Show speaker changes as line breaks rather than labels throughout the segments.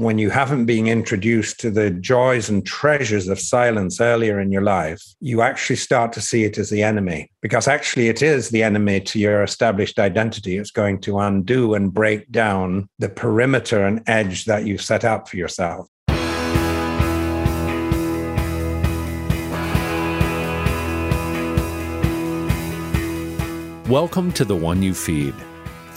when you haven't been introduced to the joys and treasures of silence earlier in your life, you actually start to see it as the enemy because actually it is the enemy to your established identity. It's going to undo and break down the perimeter and edge that you've set up for yourself.
Welcome to The One You Feed.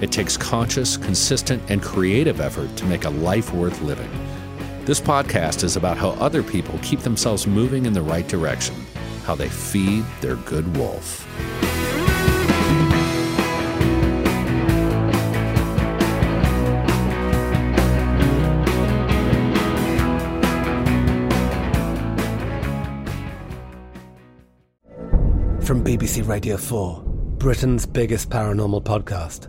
It takes conscious, consistent, and creative effort to make a life worth living. This podcast is about how other people keep themselves moving in the right direction, how they feed their good wolf.
From BBC Radio 4. Britain's biggest paranormal podcast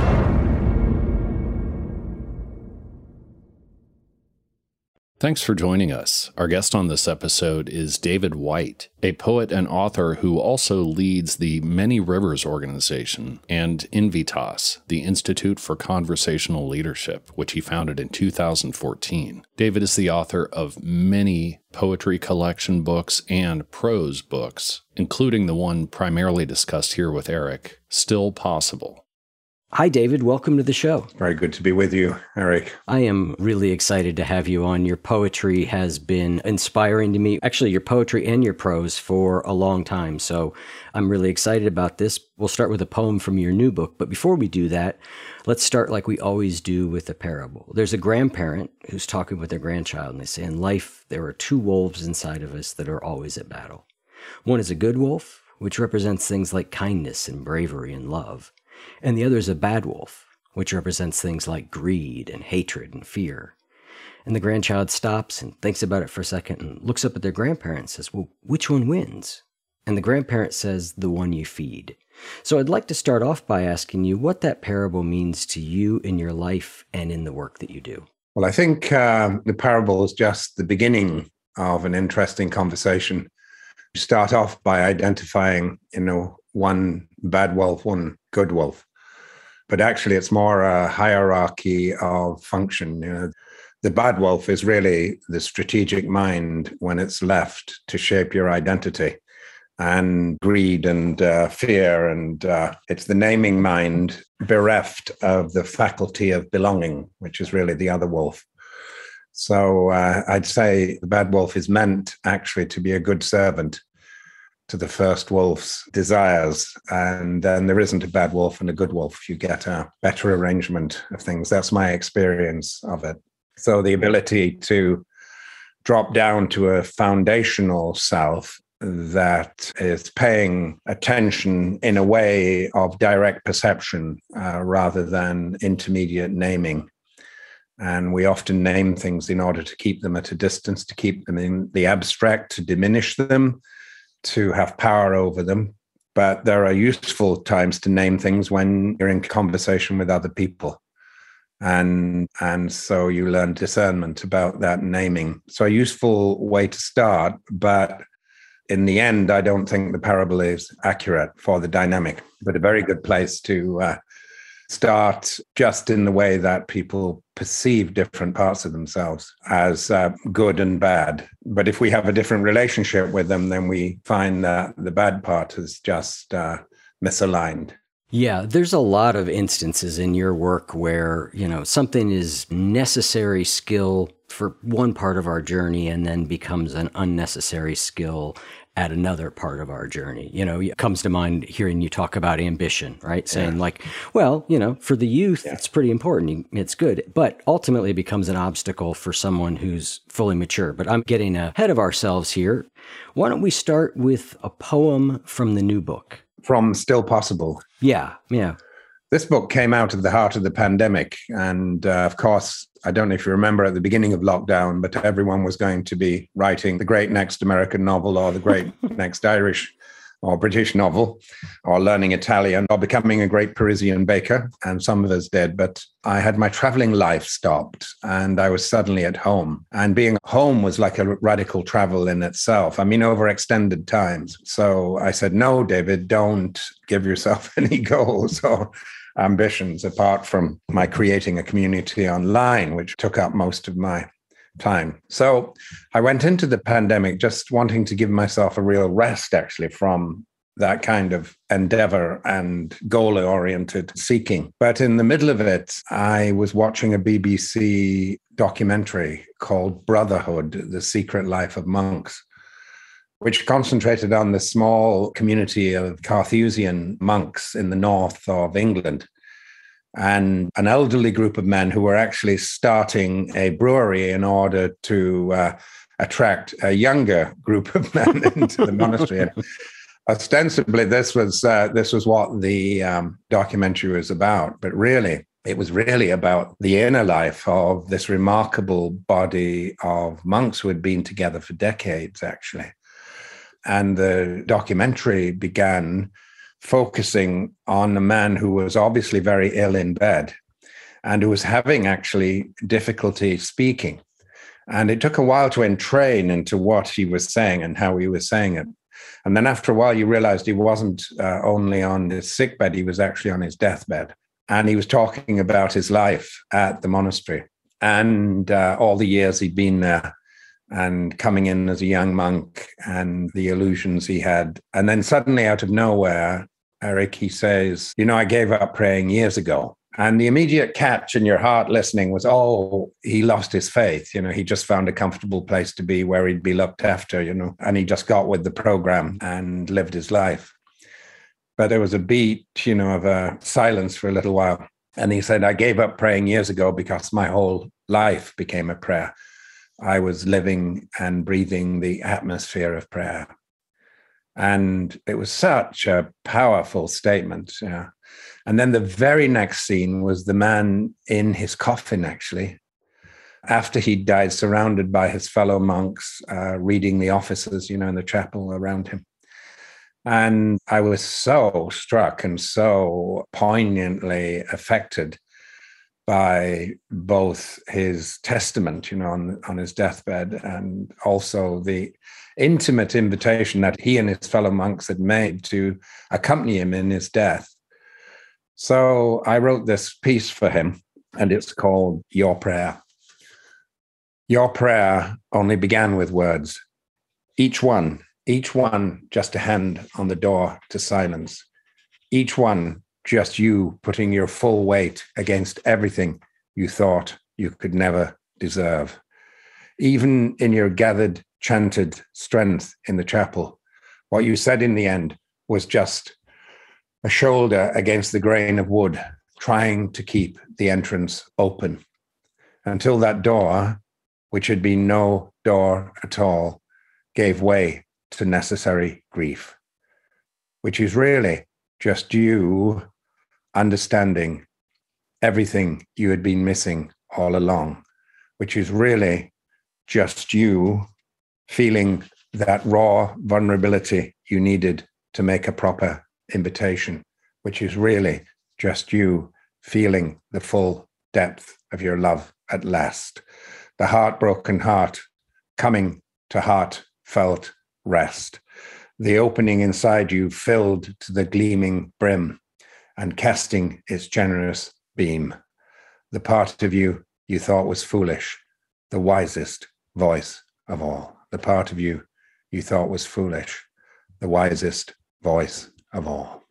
Thanks for joining us. Our guest on this episode is David Whyte, a poet and author who also leads the Many Rivers organization and Invitas, the Institute for Conversational Leadership, which he founded in 2014. David is the author of many poetry collection books and prose books, including the one primarily discussed here with Eric, Still Possible.
Hi, David. Welcome to the show.
Very good to be with you, Eric.
I am really excited to have you on. Your poetry has been inspiring to me, actually, your poetry and your prose for a long time. So I'm really excited about this. We'll start with a poem from your new book. But before we do that, let's start like we always do with a parable. There's a grandparent who's talking with their grandchild, and they say, In life, there are two wolves inside of us that are always at battle. One is a good wolf, which represents things like kindness and bravery and love and the other is a bad wolf, which represents things like greed and hatred and fear. And the grandchild stops and thinks about it for a second and looks up at their grandparent and says, Well, which one wins? And the grandparent says, The one you feed. So I'd like to start off by asking you what that parable means to you in your life and in the work that you do.
Well, I think uh, the parable is just the beginning of an interesting conversation. You start off by identifying, you know, one bad wolf, one good wolf. But actually, it's more a hierarchy of function. You know, the bad wolf is really the strategic mind when it's left to shape your identity and greed and uh, fear. And uh, it's the naming mind bereft of the faculty of belonging, which is really the other wolf. So uh, I'd say the bad wolf is meant actually to be a good servant to the first wolf's desires. And then there isn't a bad wolf and a good wolf. You get a better arrangement of things. That's my experience of it. So the ability to drop down to a foundational self that is paying attention in a way of direct perception uh, rather than intermediate naming. And we often name things in order to keep them at a distance, to keep them in the abstract, to diminish them, to have power over them. But there are useful times to name things when you're in conversation with other people. And and so you learn discernment about that naming. So a useful way to start, but in the end, I don't think the parable is accurate for the dynamic, but a very good place to uh, start just in the way that people perceive different parts of themselves as uh, good and bad. But if we have a different relationship with them, then we find that the bad part is just uh, misaligned.
Yeah, there's a lot of instances in your work where, you know, something is necessary skill for one part of our journey and then becomes an unnecessary skill at another part of our journey. You know, it comes to mind hearing you talk about ambition, right? Saying, yeah. like, well, you know, for the youth, yeah. it's pretty important. It's good. But ultimately, it becomes an obstacle for someone who's fully mature. But I'm getting ahead of ourselves here. Why don't we start with a poem from the new book?
From Still Possible.
Yeah. Yeah.
This book came out of the heart of the pandemic. And uh, of course, I don't know if you remember at the beginning of lockdown, but everyone was going to be writing the great next American novel or the great next Irish or British novel or learning Italian or becoming a great Parisian baker. And some of us did. But I had my traveling life stopped and I was suddenly at home. And being home was like a radical travel in itself. I mean, over extended times. So I said, no, David, don't give yourself any goals or ambitions apart from my creating a community online, which took up most of my time. So I went into the pandemic just wanting to give myself a real rest, actually, from that kind of endeavor and goal oriented seeking. But in the middle of it, I was watching a BBC documentary called Brotherhood The Secret Life of Monks which concentrated on the small community of Carthusian monks in the north of England and an elderly group of men who were actually starting a brewery in order to uh, attract a younger group of men into the monastery. And ostensibly, this was uh, this was what the um, documentary was about, but really, it was really about the inner life of this remarkable body of monks who had been together for decades, actually. And the documentary began focusing on a man who was obviously very ill in bed and who was having actually difficulty speaking. And it took a while to entrain into what he was saying and how he was saying it. And then after a while, you realized he wasn't uh, only on his sick bed, he was actually on his deathbed. And he was talking about his life at the monastery and uh, all the years he'd been there and coming in as a young monk and the illusions he had. And then suddenly, out of nowhere, Eric, he says, You know, I gave up praying years ago. And the immediate catch in your heart listening was, Oh, he lost his faith. You know, he just found a comfortable place to be where he'd be looked after, you know, and he just got with the program and lived his life. But there was a beat, you know, of a silence for a little while. And he said, I gave up praying years ago because my whole life became a prayer. I was living and breathing the atmosphere of prayer. And it was such a powerful statement. Yeah. And then the very next scene was the man in his coffin, actually, after he died, surrounded by his fellow monks, uh, reading the offices, you know, in the chapel around him. And I was so struck and so poignantly affected by both his testament, you know, on, on his deathbed, and also the intimate invitation that he and his fellow monks had made to accompany him in his death. So I wrote this piece for him, and it's called Your Prayer. Your prayer only began with words, each one, each one just a hand on the door to silence, each one just you putting your full weight against everything you thought you could never deserve. Even in your gathered, chanted strength in the chapel, what you said in the end was just a shoulder against the grain of wood, trying to keep the entrance open until that door, which had been no door at all, gave way to necessary grief, which is really just you understanding everything you had been missing all along, which is really just you feeling that raw vulnerability you needed to make a proper invitation, which is really just you feeling the full depth of your love at last. The heartbroken heart coming to heartfelt rest. The opening inside you filled to the gleaming brim and casting its generous beam. The part of you you thought was foolish, the wisest voice of all. The part of you you thought was foolish, the wisest voice of all.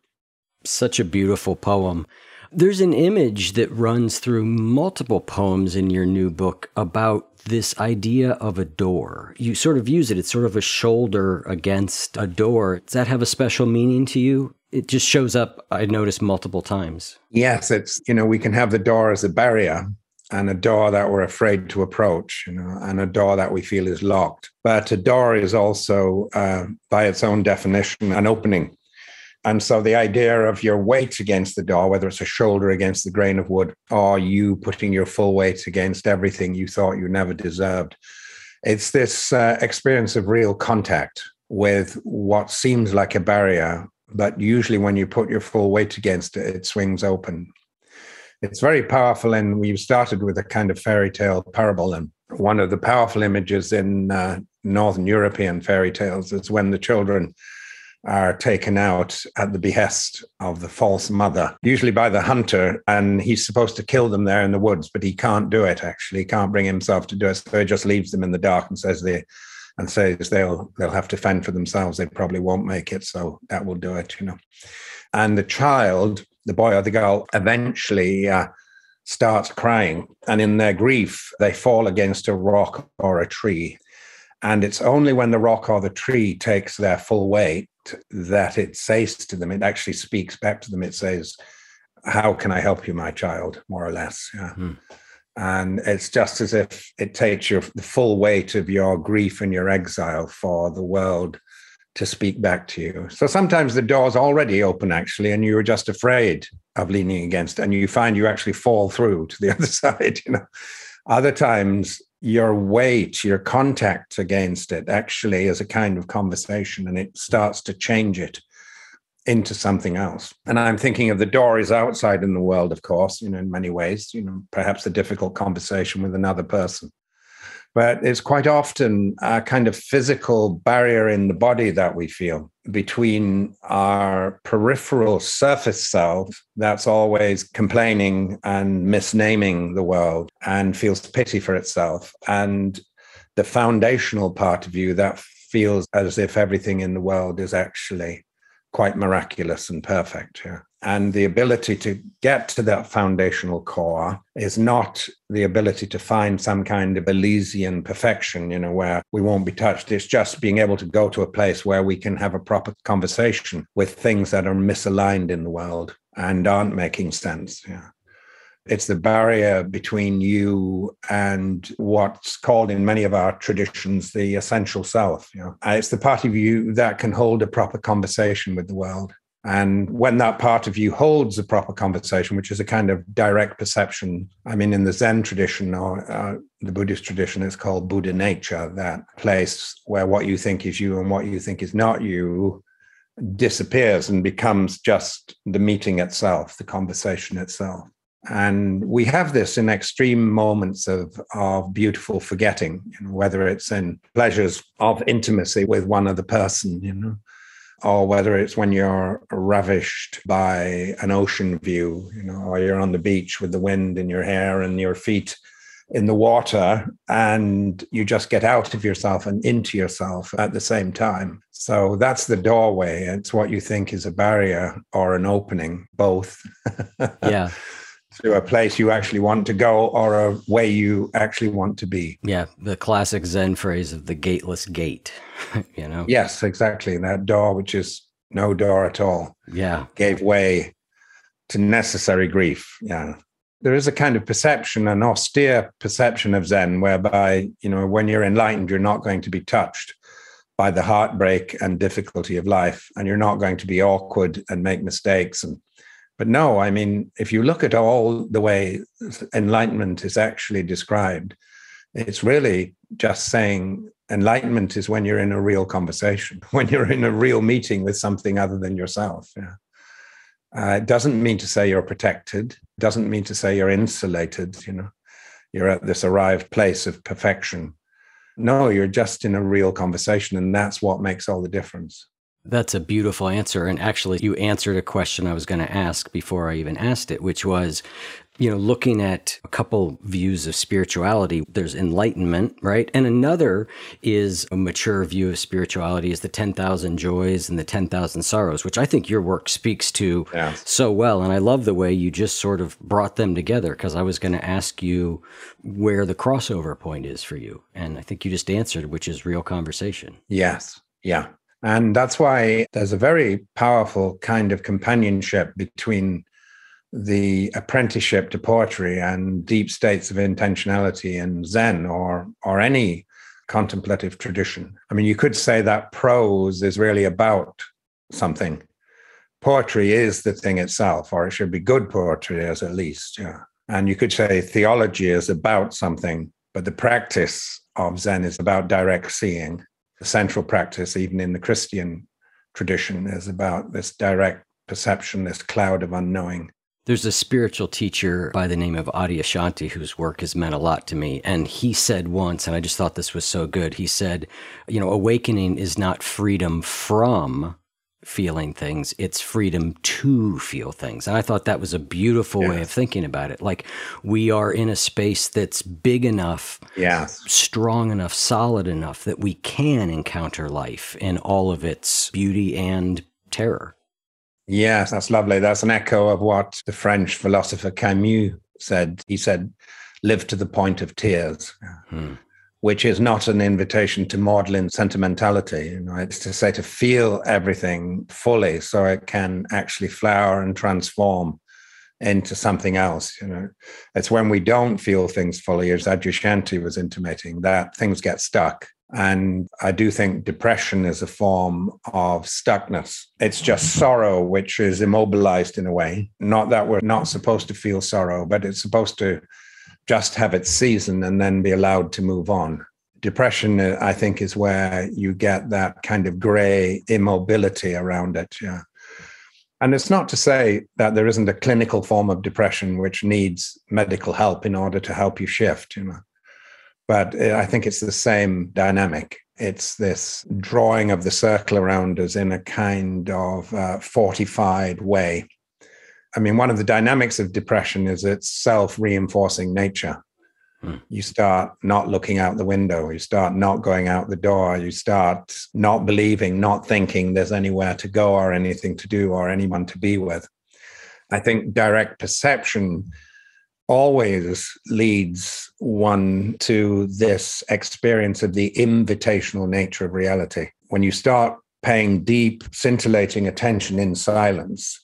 Such a beautiful poem. There's an image that runs through multiple poems in your new book about this idea of a door. You sort of use it, it's sort of a shoulder against a door. Does that have a special meaning to you? It just shows up, I noticed multiple times.
Yes, it's, you know, we can have the door as a barrier and a door that we're afraid to approach, you know, and a door that we feel is locked. But a door is also, uh, by its own definition, an opening. And so the idea of your weight against the door, whether it's a shoulder against the grain of wood or you putting your full weight against everything you thought you never deserved, it's this uh, experience of real contact with what seems like a barrier. But usually, when you put your full weight against it, it swings open. It's very powerful. And we've started with a kind of fairy tale parable. And one of the powerful images in uh, Northern European fairy tales is when the children are taken out at the behest of the false mother, usually by the hunter, and he's supposed to kill them there in the woods, but he can't do it. Actually, he can't bring himself to do it, so he just leaves them in the dark and says they and says they'll they'll have to fend for themselves. They probably won't make it, so that will do it. You know, and the child, the boy or the girl, eventually. Uh, starts crying and in their grief they fall against a rock or a tree and it's only when the rock or the tree takes their full weight that it says to them, it actually speaks back to them. It says, How can I help you, my child? more or less. Yeah. Mm. And it's just as if it takes your the full weight of your grief and your exile for the world to speak back to you. So sometimes the door's already open, actually, and you're just afraid of leaning against it, and you find you actually fall through to the other side, you know. Other times your weight, your contact against it actually is a kind of conversation and it starts to change it into something else. And I'm thinking of the door is outside in the world, of course, you know, in many ways, you know, perhaps a difficult conversation with another person but it's quite often a kind of physical barrier in the body that we feel between our peripheral surface self that's always complaining and misnaming the world and feels pity for itself and the foundational part of you that feels as if everything in the world is actually quite miraculous and perfect. Yeah. And the ability to get to that foundational core is not the ability to find some kind of Elysian perfection, you know, where we won't be touched. It's just being able to go to a place where we can have a proper conversation with things that are misaligned in the world and aren't making sense. Yeah. It's the barrier between you and what's called in many of our traditions the essential self. You know, it's the part of you that can hold a proper conversation with the world. And when that part of you holds a proper conversation, which is a kind of direct perception, I mean, in the Zen tradition or uh, the Buddhist tradition, it's called Buddha nature, that place where what you think is you and what you think is not you disappears and becomes just the meeting itself, the conversation itself. And we have this in extreme moments of, of beautiful forgetting, you know, whether it's in pleasures of intimacy with one other person, you know, or whether it's when you're ravished by an ocean view, you know, or you're on the beach with the wind in your hair and your feet in the water, and you just get out of yourself and into yourself at the same time. So that's the doorway. It's what you think is a barrier or an opening, both.
yeah
to a place you actually want to go or a way you actually want to be.
Yeah, the classic Zen phrase of the gateless gate, you know?
Yes, exactly. That door, which is no door at all,
yeah,
gave way to necessary grief. Yeah. There is a kind of perception, an austere perception of Zen, whereby, you know, when you're enlightened, you're not going to be touched by the heartbreak and difficulty of life, and you're not going to be awkward and make mistakes and but no, I mean, if you look at all the way enlightenment is actually described, it's really just saying enlightenment is when you're in a real conversation, when you're in a real meeting with something other than yourself. Yeah. Uh, it doesn't mean to say you're protected. It doesn't mean to say you're insulated. You know, you're at this arrived place of perfection. No, you're just in a real conversation, and that's what makes all the difference.
That's a beautiful answer. And actually, you answered a question I was going to ask before I even asked it, which was you know, looking at a couple views of spirituality, there's enlightenment, right? And another is a mature view of spirituality is the 10,000 joys and the 10,000 sorrows, which I think your work speaks to yes. so well. And I love the way you just sort of brought them together because I was going to ask you where the crossover point is for you. And I think you just answered, which is real conversation.
Yes. Yeah. And that's why there's a very powerful kind of companionship between the apprenticeship to poetry and deep states of intentionality and Zen or or any contemplative tradition. I mean, you could say that prose is really about something. Poetry is the thing itself, or it should be good poetry as at least. Yeah. And you could say theology is about something, but the practice of Zen is about direct seeing. The central practice, even in the Christian tradition, is about this direct perception, this cloud of unknowing.
There's a spiritual teacher by the name of Adyashanti whose work has meant a lot to me. And he said once, and I just thought this was so good, he said, you know, awakening is not freedom from feeling things, it's freedom to feel things. And I thought that was a beautiful way of thinking about it. Like we are in a space that's big enough,
yes.
strong enough, solid enough that we can encounter life in all of its beauty and terror.
Yes, that's lovely. That's an echo of what the French philosopher Camus said. He said, live to the point of tears, hmm. Which is not an invitation to maudlin sentimentality. You know, it's to say to feel everything fully so it can actually flower and transform into something else. You know, it's when we don't feel things fully, as Adyashanti was intimating, that things get stuck and I do think depression is a form of stuckness. It's just sorrow, which is immobilized in a way. Not that we're not supposed to feel sorrow, but it's supposed to just have its season and then be allowed to move on. Depression, uh, I think, is where you get that kind of gray immobility around it. Yeah. And it's not to say that there isn't a clinical form of depression which needs medical help in order to help you shift, you know but uh, I think it's the same dynamic. It's this drawing of the circle around us in a kind of uh, fortified way. I mean, one of the dynamics of depression is its self reinforcing nature. Hmm. You start not looking out the window, you start not going out the door, you start not believing, not thinking there's anywhere to go or anything to do or anyone to be with. I think direct perception always leads one to this experience of the invitational nature of reality. When you start paying deep, scintillating attention in silence,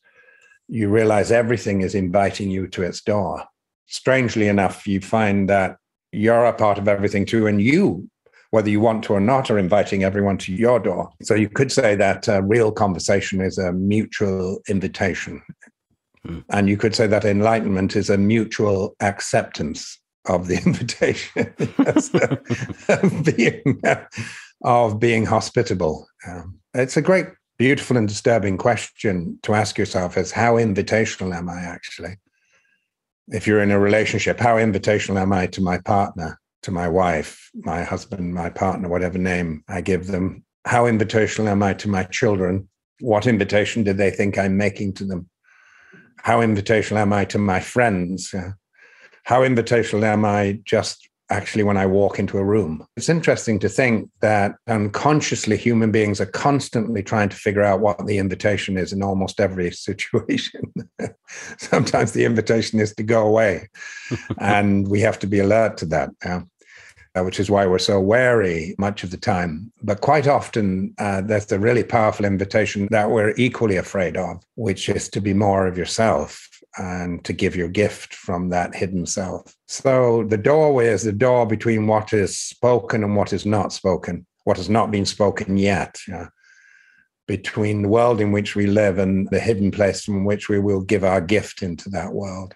you realize everything is inviting you to its door. Strangely enough, you find that you're a part of everything too, and you, whether you want to or not, are inviting everyone to your door. So you could say that uh, real conversation is a mutual invitation. Mm. And you could say that enlightenment is a mutual acceptance of the invitation of, being, of being hospitable. Um, it's a great, beautiful, and disturbing question to ask yourself is how invitational am I actually? If you're in a relationship, how invitational am I to my partner, to my wife, my husband, my partner, whatever name I give them? How invitational am I to my children? What invitation do they think I'm making to them? how invitational am I to my friends? How invitational am I just actually when I walk into a room? It's interesting to think that unconsciously human beings are constantly trying to figure out what the invitation is in almost every situation. Sometimes the invitation is to go away, and we have to be alert to that. Yeah uh, which is why we're so wary much of the time. But quite often, uh, there's a really powerful invitation that we're equally afraid of, which is to be more of yourself and to give your gift from that hidden self. So the doorway is the door between what is spoken and what is not spoken, what has not been spoken yet. Between the world in which we live and the hidden place from which we will give our gift into that world.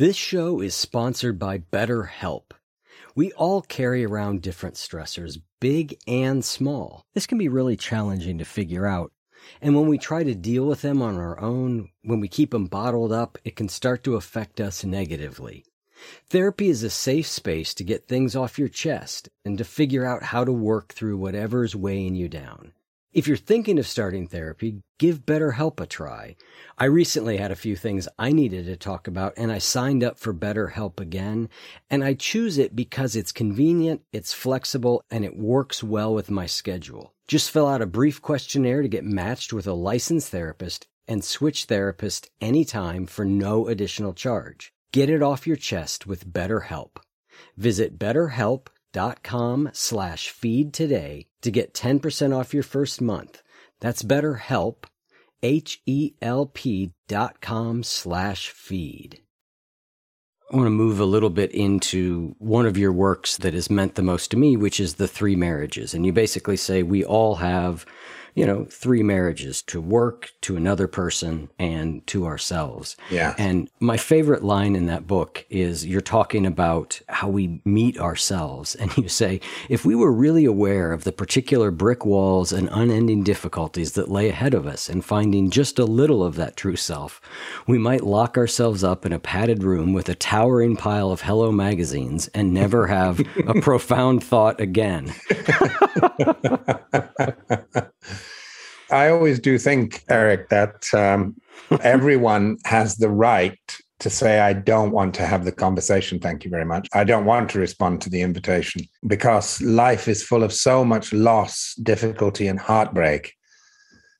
This show is sponsored by BetterHelp. We all carry around different stressors, big and small. This can be really challenging to figure out. And when we try to deal with them on our own, when we keep them bottled up, it can start to affect us negatively. Therapy is a safe space to get things off your chest and to figure out how to work through whatever's weighing you down. If you're thinking of starting therapy, give BetterHelp a try. I recently had a few things I needed to talk about and I signed up for BetterHelp again. And I choose it because it's convenient, it's flexible, and it works well with my schedule. Just fill out a brief questionnaire to get matched with a licensed therapist and switch therapist anytime for no additional charge. Get it off your chest with BetterHelp. Visit betterhelp.com slash feed today to get 10% off your first month. That's BetterHelp, H-E-L-P dot com slash feed. I want to move a little bit into one of your works that has meant the most to me, which is the three marriages. And you basically say we all have you know, three marriages to work, to another person, and to ourselves.
Yeah.
And my favorite line in that book is you're talking about how we meet ourselves. And you say, if we were really aware of the particular brick walls and unending difficulties that lay ahead of us and finding just a little of that true self, we might lock ourselves up in a padded room with a towering pile of Hello magazines and never have a profound thought again.
I always do think, Eric, that um, everyone has the right to say, I don't want to have the conversation. Thank you very much. I don't want to respond to the invitation because life is full of so much loss, difficulty, and heartbreak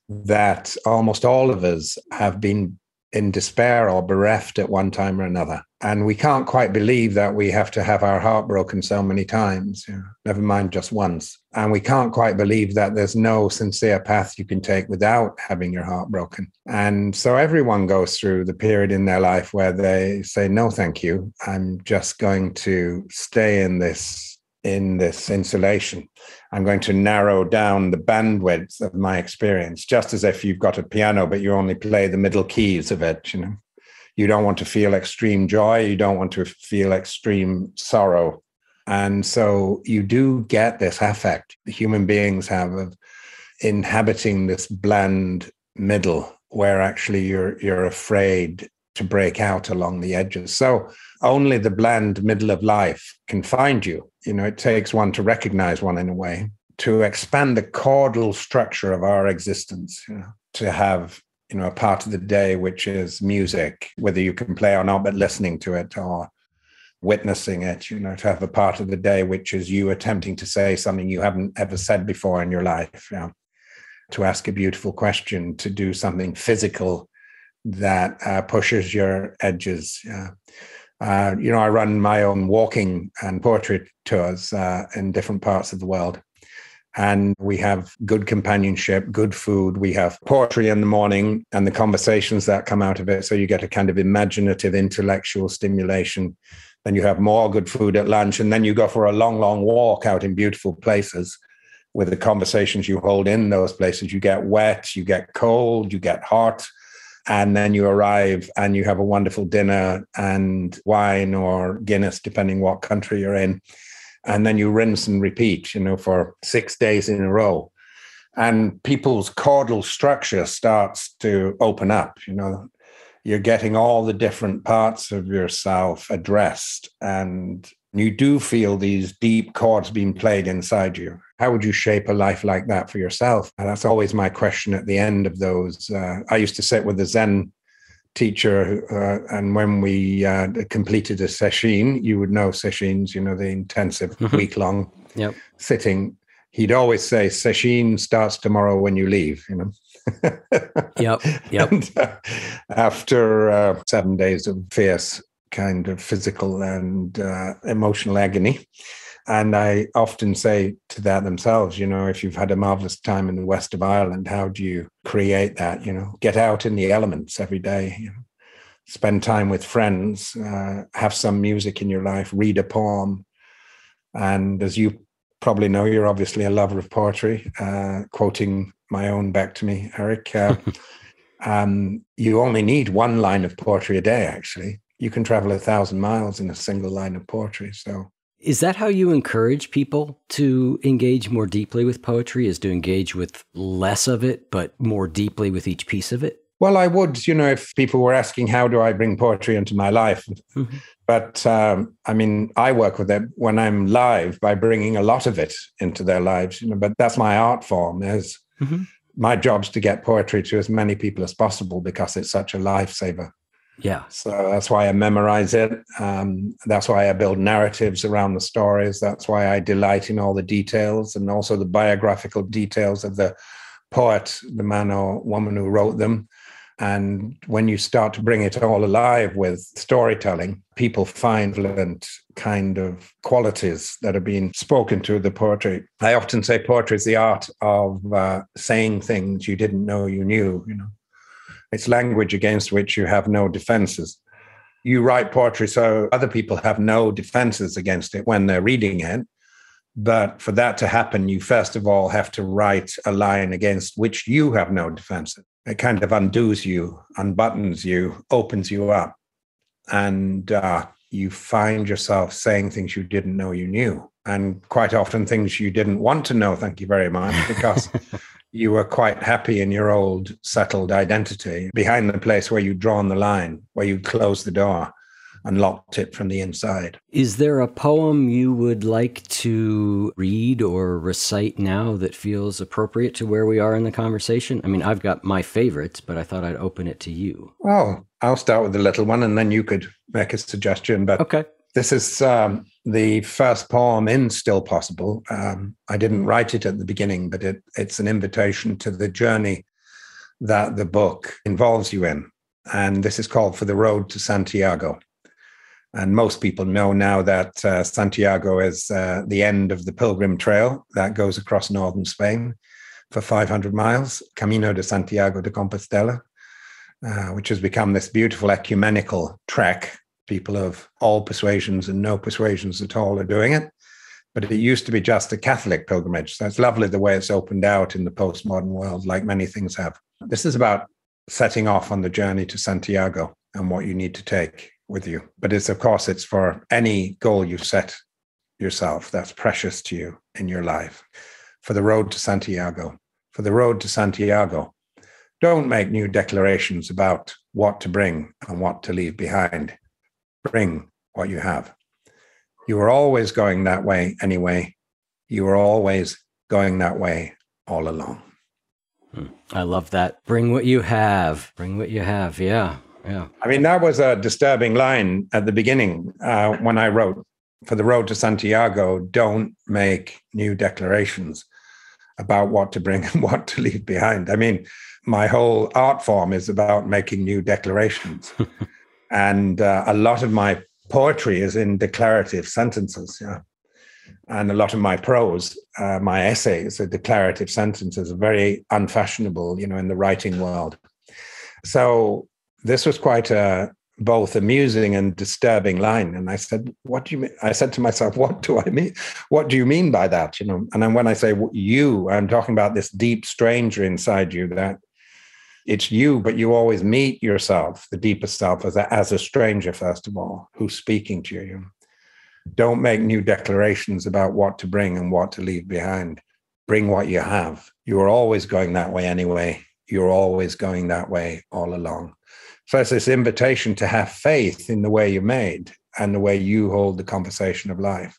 that almost all of us have been in despair or bereft at one time or another. And we can't quite believe that we have to have our heart broken so many times, you know, never mind just once. And we can't quite believe that there's no sincere path you can take without having your heart broken. And so everyone goes through the period in their life where they say, no, thank you. I'm just going to stay in this in this insulation. I'm going to narrow down the bandwidth of my experience, just as if you've got a piano, but you only play the middle keys of it. You know, you don't want to feel extreme joy, you don't want to feel extreme sorrow. And so you do get this affect the human beings have of inhabiting this bland middle where actually you're you're afraid to break out along the edges. So only the bland middle of life can find you. You know, it takes one to recognize one in a way, to expand the chordal structure of our existence, you know, to have, you know, a part of the day which is music, whether you can play or not, but listening to it or witnessing it, you know, to have a part of the day which is you attempting to say something you haven't ever said before in your life, you know, to ask a beautiful question, to do something physical that uh, pushes your edges. Uh, you know, I run my own walking and poetry tours uh, in different parts of the world. And we have good companionship, good food. We have poetry in the morning and the conversations that come out of it. So you get a kind of imaginative, intellectual stimulation. Then you have more good food at lunch. And then you go for a long, long walk out in beautiful places with the conversations you hold in those places. You get wet, you get cold, you get hot and then you arrive and you have a wonderful dinner and wine or Guinness, depending what country you're in. And then you rinse and repeat, you know, for six days in a row. And people's chordal structure starts to open up, you know. You're getting all the different parts of yourself addressed, and you do feel these deep chords being played inside you how would you shape a life like that for yourself? And that's always my question at the end of those. Uh, I used to sit with the Zen teacher, uh, and when we uh, completed a sesshin, you would know sesshins, you know, the intensive mm-hmm. week long
yep.
sitting. He'd always say, sesshin starts tomorrow when you leave, you know.
yep. Yep.
And, uh, after uh, seven days of fierce kind of physical and uh, emotional agony. And I often say to that themselves, you know, if you've had a marvelous time in the west of Ireland, how do you create that? You know, get out in the elements every day, you know, spend time with friends, uh, have some music in your life, read a poem. And as you probably know, you're obviously a lover of poetry, uh, quoting my own back to me, Eric. Uh, um, you only need one line of poetry a day, actually. You can travel a thousand miles in a single line of poetry. So
is that how you encourage people to engage more deeply with poetry? Is to engage with less of it, but more deeply with each piece of it?
Well, I would, you know, if people were asking, how do I bring poetry into my life? Mm-hmm. But um, I mean, I work with them when I'm live by bringing a lot of it into their lives, you know, but that's my art form is mm-hmm. my job's to get poetry to as many people as possible because it's such a lifesaver.
Yeah.
So that's why I memorize it. Um, that's why I build narratives around the stories. That's why I delight in all the details and also the biographical details of the poet, the man or woman who wrote them. And when you start to bring it all alive with storytelling, people find different kind of qualities that are being spoken to the poetry. I often say poetry is the art of uh, saying things you didn't know you knew. You know, it's language against which you have no defenses. You write poetry so other people have no defenses against it when they're reading it. But for that to happen, you first of all have to write a line against which you have no defenses. It kind of undoes you, unbuttons you, opens you up. And uh, you find yourself saying things you didn't know you knew. And quite often things you didn't want to know, thank you very much, because you were quite happy in your old settled identity behind the place where you'd drawn the line, where you'd closed the door and locked it from the inside.
Is there a poem you would like to read or recite now that feels appropriate to where we are in the conversation? I mean, I've got my favorites, but I thought I'd open it to you.
Oh, I'll start with the little one and then you could make a suggestion. But
okay.
This is um, the first poem in Still Possible. Um, I didn't write it at the beginning, but it, it's an invitation to the journey that the book involves you in. And this is called For the Road to Santiago. And most people know now that uh, Santiago is uh, the end of the pilgrim trail that goes across northern Spain for 500 miles, Camino de Santiago de Compostela, uh, which has become this beautiful ecumenical trek people of all persuasions and no persuasions at all are doing it. But it used to be just a Catholic pilgrimage. So it's lovely the way it's opened out in the postmodern world, like many things have. This is about setting off on the journey to Santiago and what you need to take with you. But it's, of course, it's for any goal you set yourself that's precious to you in your life. For the road to Santiago, for the road to Santiago, don't make new declarations about what to bring and what to leave behind bring what you have. You were always going that way anyway. You were always going that way all along.
Hmm. I love that. Bring what you have. Bring what you have. Yeah. Yeah.
I mean, that was a disturbing line at the beginning uh, when I wrote for the road to Santiago don't make new declarations about what to bring and what to leave behind. I mean, my whole art form is about making new declarations. And uh, a lot of my poetry is in declarative sentences. Yeah. And a lot of my prose, uh, my essays are declarative sentences, very unfashionable, you know, in the writing world. So this was quite a both amusing and disturbing line. And I said, "What do you mean?" I said to myself, "What do I mean? What do you mean by that?" You know. And then when I say you, I'm talking about this deep stranger inside you that it's you, but you always meet yourself, the deepest self, as a, as a stranger, first of all, who's speaking to you. Don't make new declarations about what to bring and what to leave behind. Bring what you have. You are always going that way anyway. You're always going that way all along. So it's this invitation to have faith in the way you're made and the way you hold the conversation of life.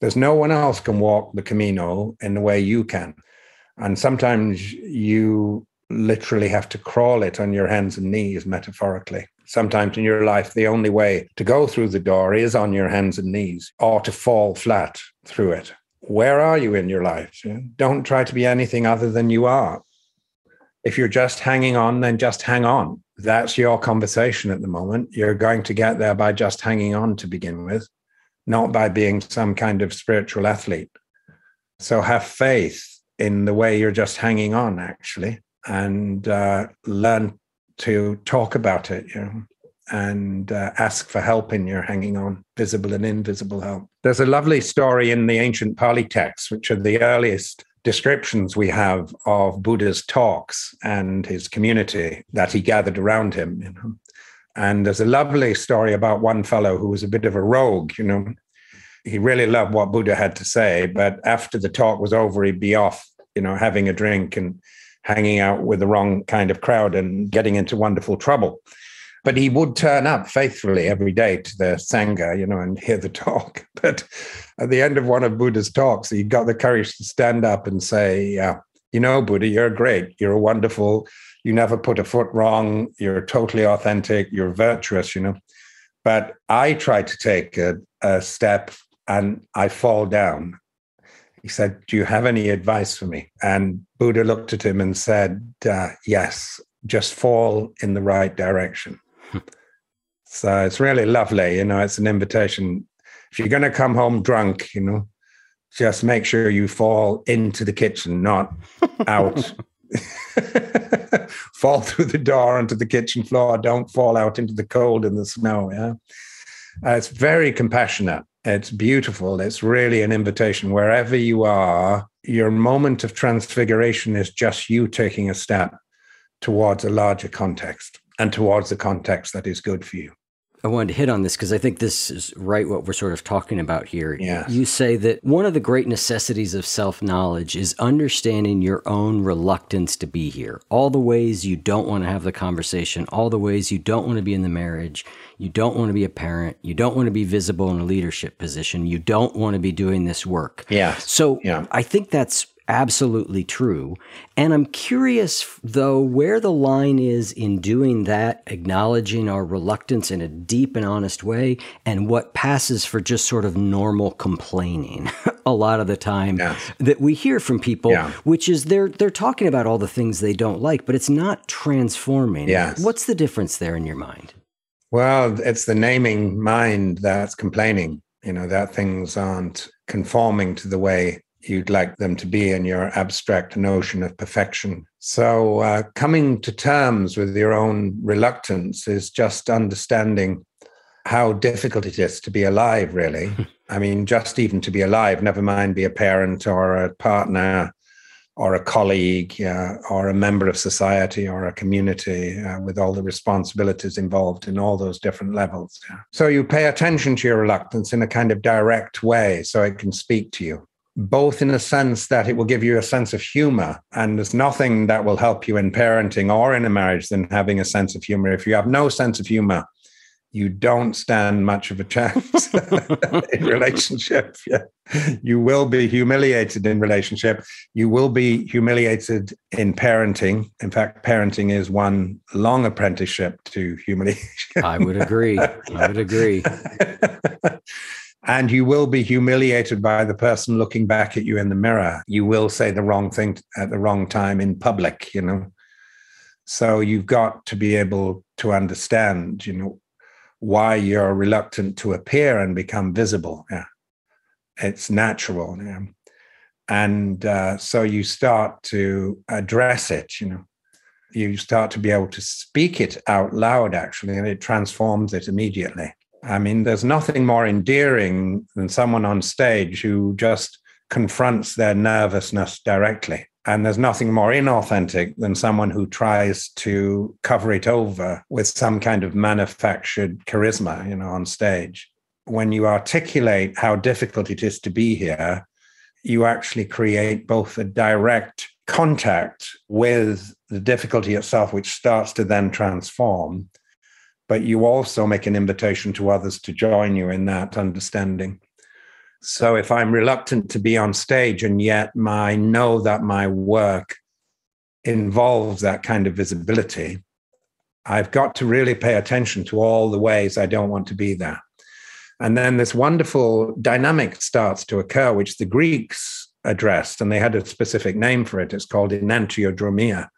There's no one else can walk the Camino in the way you can. And sometimes you literally have to crawl it on your hands and knees, metaphorically. Sometimes in your life, the only way to go through the door is on your hands and knees or to fall flat through it. Where are you in your life? Don't try to be anything other than you are. If you're just hanging on, then just hang on. that's your conversation at the moment. You're going to get there by just hanging on to begin with, not by being some kind of spiritual athlete. So have faith in the way you're just hanging on, actually, and uh, learn to talk about it, you know, and uh, ask for help in your hanging on, visible and invisible help. There's a lovely story in the ancient Pali texts, which are the earliest descriptions we have of Buddha's talks and his community that he gathered around him. You know. And there's a lovely story about one fellow who was a bit of a rogue, you know. He really loved what Buddha had to say, but after the talk was over, he'd be off, you know, having a drink and hanging out with the wrong kind of crowd and getting into wonderful trouble. But he would turn up faithfully every day to the Sangha, you know, and hear the talk. But at the end of one of Buddha's talks, he got the courage to stand up and say, uh, You know, Buddha, you're great. You're wonderful. You never put a foot wrong. You're totally authentic. You're virtuous, you know. But I try to take a, a step and I fall down. He said, Do you have any advice for me? And Buddha looked at him and said, uh, Yes, just fall in the right direction. so it's really lovely. You know, it's an invitation. If you're going to come home drunk, you know, just make sure you fall into the kitchen, not out. fall through the door onto the kitchen floor. Don't fall out into the cold and the snow. Yeah. Uh, it's very compassionate. It's beautiful. It's really an invitation. Wherever you are, your moment of transfiguration is just you taking a step towards a larger context and towards the context that is good for you.
I wanted to hit on this because I think this is right what we're sort of talking about here.
Yes.
You say that one of the great necessities of self knowledge is understanding your own reluctance to be here. All the ways you don't want to have the conversation, all the ways you don't want to be in the marriage, you don't want to be a parent, you don't want to be visible in a leadership position, you don't want to be doing this work.
Yeah.
So
yeah.
I think that's absolutely true. And I'm curious, though, where the line is in doing that, acknowledging our reluctance in a deep and honest way, and what passes for just sort of normal complaining a lot of the time
yes.
that we hear from people,
yeah.
which is they're they're talking about all the things they don't like, but it's not transforming.
Yes.
What's the difference there in your mind?
Well, it's the naming mind that's complaining, you know, that things aren't conforming to the way you'd like them to be in your abstract notion of perfection. So, uh, coming to terms with your own reluctance is just understanding how difficult it is to be alive, really. I mean, just even to be alive, never mind be a parent or a partner or a colleague uh, or a member of society or a community uh, with all the responsibilities involved in all those different levels. So you pay attention to your reluctance in a kind of direct way so it can speak to you both in a sense that it will give you a sense of humor. And there's nothing that will help you in parenting or in a marriage than having a sense of humor. If you have no sense of humor, you don't stand much of a chance in relationship. Yeah. You will be humiliated in relationship. You will be humiliated in parenting. In fact, parenting is one long apprenticeship to humiliation.
I would agree. I would agree.
and you will be humiliated by the person looking back at you in the mirror. You will say the wrong thing at the wrong time in public, you know. So you've got to be able to understand, you know, why you're reluctant to appear and become visible. Yeah. It's natural. Yeah. And uh, so you start to address it, you know. You start to be able to speak it out loud, actually, and it transforms it immediately. I mean, there's nothing more endearing than someone on stage who just confronts their nervousness directly. And there's nothing more inauthentic than someone who tries to cover it over with some kind of manufactured charisma, you know, on stage. When you articulate how difficult it is to be here, you actually create both a direct contact with the difficulty itself, which starts to then transform, but you also make an invitation to others to join you in that understanding. So if I'm reluctant to be on stage and yet I know that my work involves that kind of visibility, I've got to really pay attention to all the ways I don't want to be there. And then this wonderful dynamic starts to occur, which the Greeks addressed, and they had a specific name for it. It's called enantiodromia,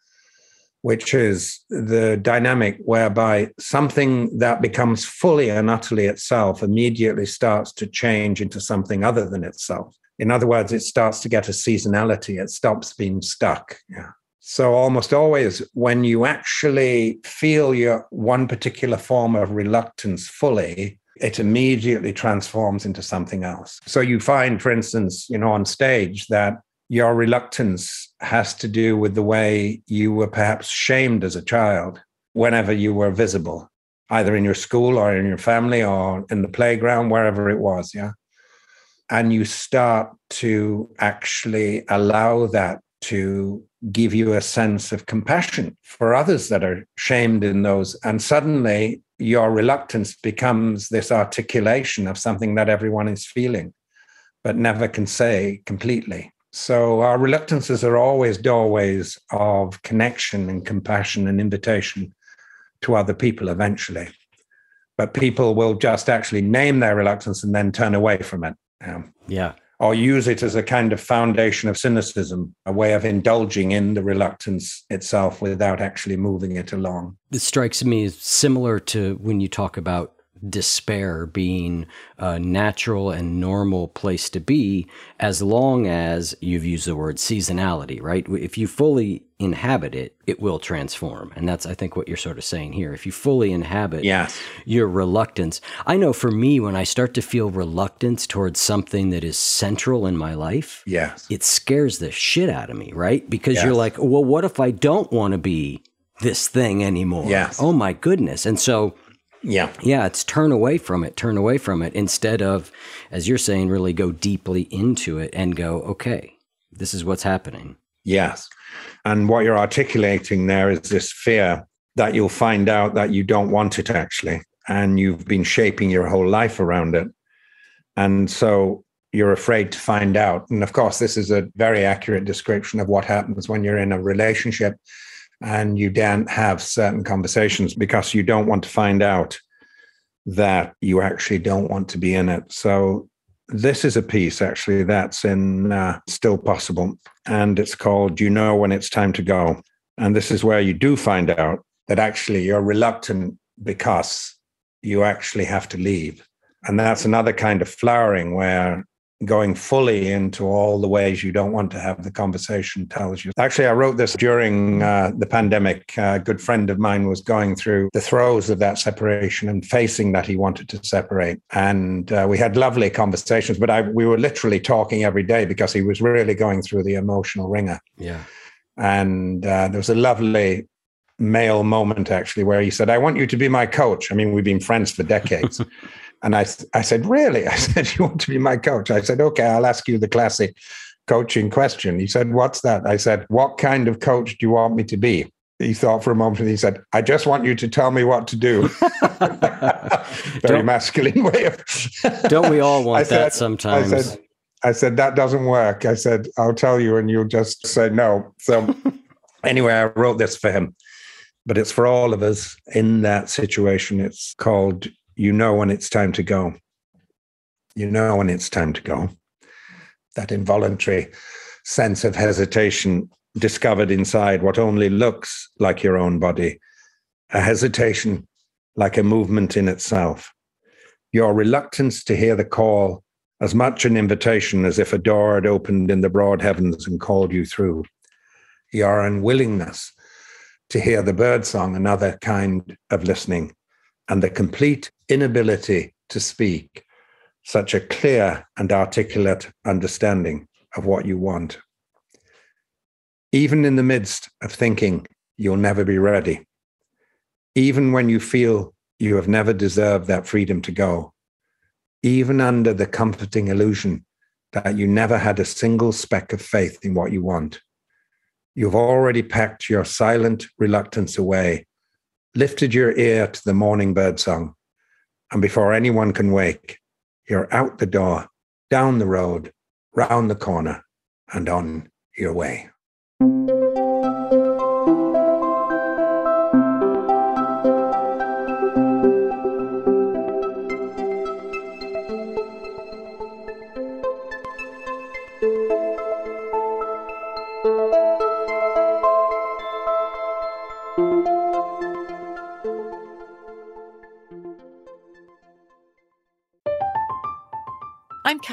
which is the dynamic whereby something that becomes fully and utterly itself immediately starts to change into something other than itself. In other words, it starts to get a seasonality, it stops being stuck. Yeah. So almost always when you actually feel your one particular form of reluctance fully, it immediately transforms into something else. So you find, for instance, you know, on stage that your reluctance has to do with the way you were perhaps shamed as a child whenever you were visible, either in your school or in your family or in the playground, wherever it was. Yeah. And you start to actually allow that to give you a sense of compassion for others that are shamed in those. And suddenly your reluctance becomes this articulation of something that everyone is feeling, but never can say completely. So our reluctances are always doorways of connection and compassion and invitation to other people eventually. But people will just actually name their reluctance and then turn away from it.
Um, yeah
or use it as a kind of foundation of cynicism, a way of indulging in the reluctance itself without actually moving it along.
This strikes me as similar to when you talk about despair being a natural and normal place to be as long as you've used the word seasonality, right? If you fully inhabit it, it will transform. And that's, I think, what you're sort of saying here. If you fully inhabit
yes.
your reluctance, I know for me, when I start to feel reluctance towards something that is central in my life,
yes.
it scares the shit out of me, right? Because yes. you're like, well, what if I don't want to be this thing anymore?
Yes.
Oh my goodness. And so
yeah.
Yeah, it's turn away from it, turn away from it instead of, as you're saying, really go deeply into it and go, okay, this is what's happening.
Yes. And what you're articulating there is this fear that you'll find out that you don't want it actually. And you've been shaping your whole life around it. And so you're afraid to find out. And of course, this is a very accurate description of what happens when you're in a relationship and you don't have certain conversations because you don't want to find out that you actually don't want to be in it. So this is a piece actually that's in uh, Still Possible, and it's called You Know When It's Time to Go. And this is where you do find out that actually you're reluctant because you actually have to leave. And that's another kind of flowering where going fully into all the ways you don't want to have the conversation tells you. Actually, I wrote this during uh, the pandemic. a good friend of mine was going through the throes of that separation and facing that he wanted to separate. And uh, we had lovely conversations, but I, we were literally talking every day because he was really going through the emotional wringer.
Yeah.
And uh, there was a lovely male moment actually where he said, I want you to be my coach. I mean, we've been friends for decades. And I, I said, Really? I said, You want to be my coach? I said, Okay, I'll ask you the classic coaching question. He said, What's that? I said, What kind of coach do you want me to be? He thought for a moment and he said, I just want you to tell me what to do. Very don't, masculine way of.
don't we all want said, that sometimes?
I said, I said, That doesn't work. I said, I'll tell you, and you'll just say no. So, anyway, I wrote this for him, but it's for all of us in that situation. It's called you know when it's time to go. You know when it's time to go. That involuntary sense of hesitation discovered inside what only looks like your own body, a hesitation like a movement in itself. Your reluctance to hear the call, as much an invitation as if a door had opened in the broad heavens and called you through. Your unwillingness to hear the birdsong, another kind of listening, and the complete inability to speak such a clear and articulate understanding of what you want. Even in the midst of thinking you'll never be ready, even when you feel you have never deserved that freedom to go, even under the comforting illusion that you never had a single speck of faith in what you want, you've already packed your silent reluctance away, lifted your ear to the morning bird song, and before anyone can wake, you're out the door, down the road, round the corner, and on your way.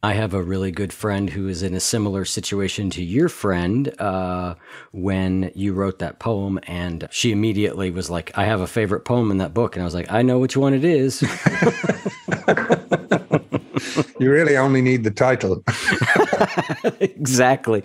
I have a really good friend who is in a similar situation to your friend uh, when you wrote that poem. And she immediately was like, I have a favorite poem in that book. And I was like, I know which one it is.
you really only need the title.
exactly.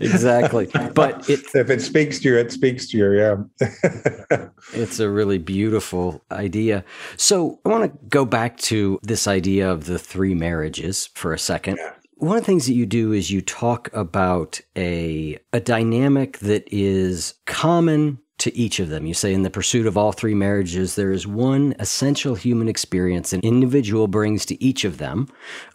Exactly. But it,
if it speaks to you, it speaks to you.
Yeah. it's a really beautiful idea. So I want to go back to this idea of the three marriages for a second. Yeah one of the things that you do is you talk about a a dynamic that is common to each of them. You say, in the pursuit of all three marriages, there is one essential human experience an individual brings to each of them.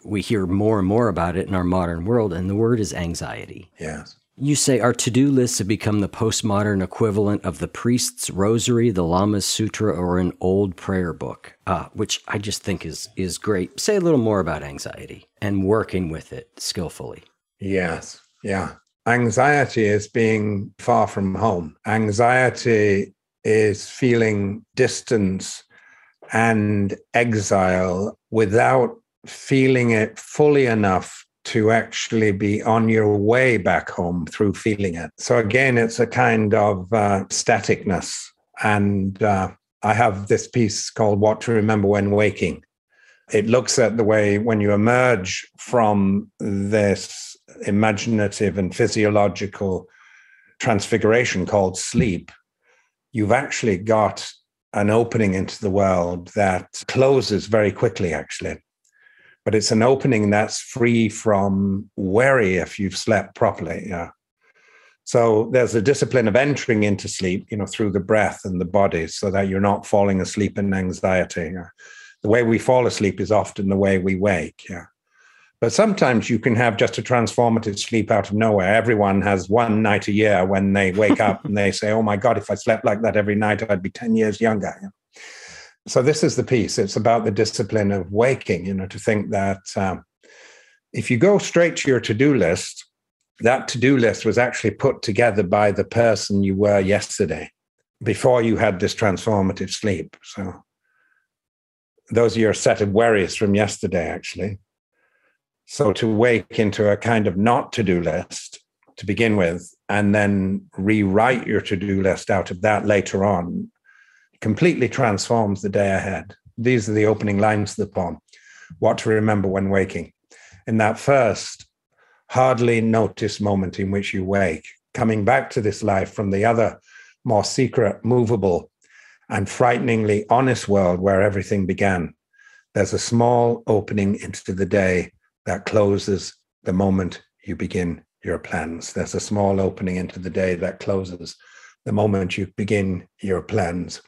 We hear more and more about it in our modern world, and the word is anxiety.
Yes.
You say our to do lists have become the postmodern equivalent of the priest's rosary, the Lama's sutra, or an old prayer book, uh, which I just think is, is great. Say a little more about anxiety and working with it skillfully.
Yes. Yeah. Anxiety is being far from home. Anxiety is feeling distance and exile without feeling it fully enough to actually be on your way back home through feeling it. So, again, it's a kind of uh, staticness. And uh, I have this piece called What to Remember When Waking. It looks at the way when you emerge from this imaginative and physiological transfiguration called sleep, you've actually got an opening into the world that closes very quickly, actually. But it's an opening that's free from worry if you've slept properly. Yeah. So there's a discipline of entering into sleep, you know, through the breath and the body, so that you're not falling asleep in anxiety. Yeah. The way we fall asleep is often the way we wake. Yeah. But sometimes you can have just a transformative sleep out of nowhere. Everyone has one night a year when they wake up and they say, Oh my God, if I slept like that every night, I'd be 10 years younger. So, this is the piece. It's about the discipline of waking, you know, to think that um, if you go straight to your to do list, that to do list was actually put together by the person you were yesterday before you had this transformative sleep. So, those are your set of worries from yesterday, actually. So to wake into a kind of not to do list to begin with, and then rewrite your to do list out of that later on completely transforms the day ahead. These are the opening lines of the poem What to remember when waking. In that first, hardly noticed moment in which you wake, coming back to this life from the other, more secret, movable, and frighteningly honest world where everything began, there's a small opening into the day that closes the moment you begin your plans. There's a small opening into the day that closes the moment you begin your plans.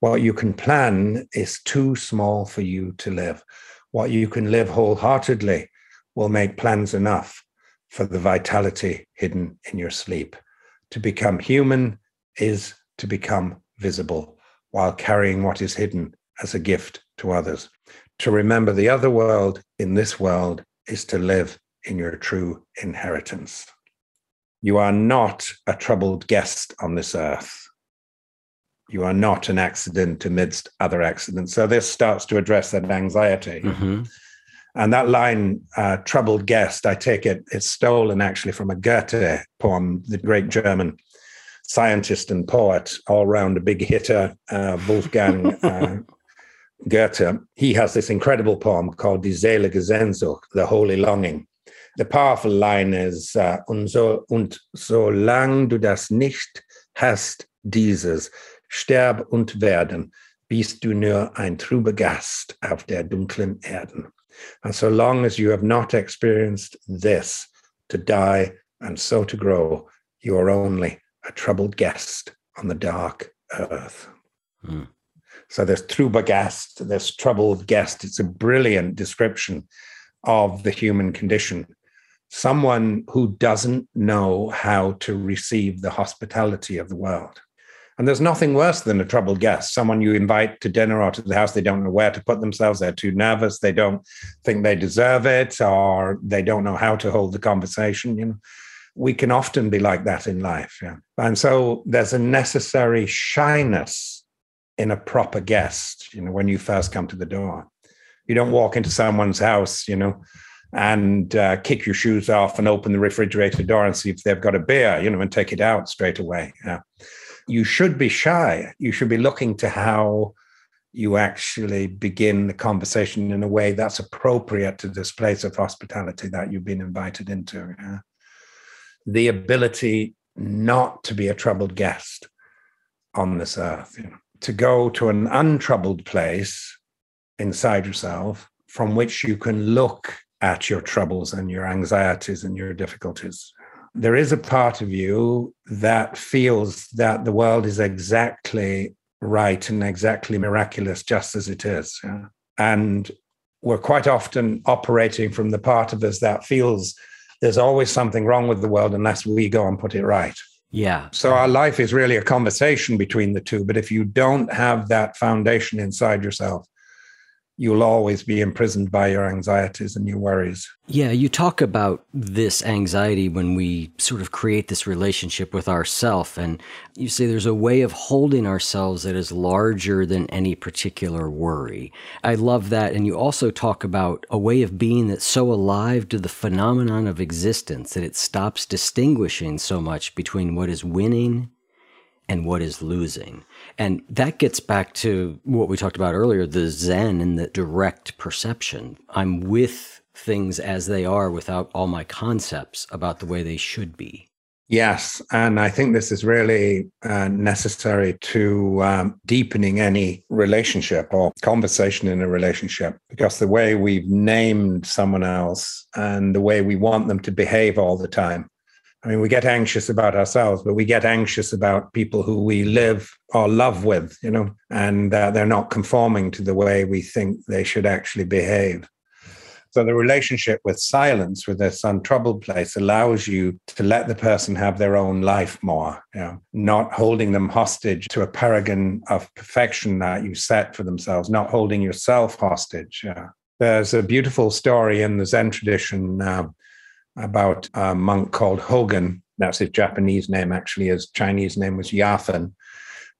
What you can plan is too small for you to live. What you can live wholeheartedly will make plans enough for the vitality hidden in your sleep. To become human is to become visible while carrying what is hidden as a gift to others. To remember the other world in this world is to live in your true inheritance. You are not a troubled guest on this earth. You are not an accident amidst other accidents. So this starts to address that anxiety. Mm-hmm. And that line, uh, troubled guest, I take it, it's stolen actually from a Goethe poem, the great German scientist and poet, all round a big hitter, uh, Wolfgang uh, Goethe, he has this incredible poem called Die Selige The Holy Longing. The powerful line is, uh, und, so, und solange du das nicht hast, dieses, sterb und werden, bist du nur ein trüber Gast auf der dunklen Erden. And so long as you have not experienced this, to die and so to grow, you are only a troubled guest on the dark earth. Mm. So there's trüber Gast, there's troubled guest. It's a brilliant description of the human condition. Someone who doesn't know how to receive the hospitality of the world. And there's nothing worse than a troubled guest, someone you invite to dinner or to the house, they don't know where to put themselves, they're too nervous, they don't think they deserve it, or they don't know how to hold the conversation. You know, we can often be like that in life. Yeah. And so there's a necessary shyness in a proper guest, you know, when you first come to the door. You don't walk into someone's house, you know, and uh, kick your shoes off and open the refrigerator door and see if they've got a beer, you know, and take it out straight away. Yeah. You should be shy. You should be looking to how you actually begin the conversation in a way that's appropriate to this place of hospitality that you've been invited into. Yeah. The ability not to be a troubled guest on this earth. You know to go to an untroubled place inside yourself from which you can look at your troubles and your anxieties and your difficulties. There is a part of you that feels that the world is exactly right and exactly miraculous just as it is. Yeah? And we're quite often operating from the part of us that feels there's always something wrong with the world unless we go and put it right.
Yeah.
So our life is really a conversation between the two. But if you don't have that foundation inside yourself, you'll always be imprisoned by your anxieties and your worries.
Yeah, you talk about this anxiety when we sort of create this relationship with ourself and you say there's a way of holding ourselves that is larger than any particular worry. I love that and you also talk about a way of being that's so alive to the phenomenon of existence that it stops distinguishing so much between what is winning and what is losing. And that gets back to what we talked about earlier the Zen and the direct perception. I'm with things as they are without all my concepts about the way they should be.
Yes. And I think this is really uh, necessary to um, deepening any relationship or conversation in a relationship because the way we've named someone else and the way we want them to behave all the time I mean, we get anxious about ourselves, but we get anxious about people who we live or love with, you know, and uh, they're not conforming to the way we think they should actually behave. So the relationship with silence, with this untroubled place, allows you to let the person have their own life more, you know, not holding them hostage to a paragon of perfection that you set for themselves, not holding yourself hostage. There's a beautiful story in the Zen tradition. Uh, about a monk called Hogen. That's his Japanese name, actually. His Chinese name was Yafen.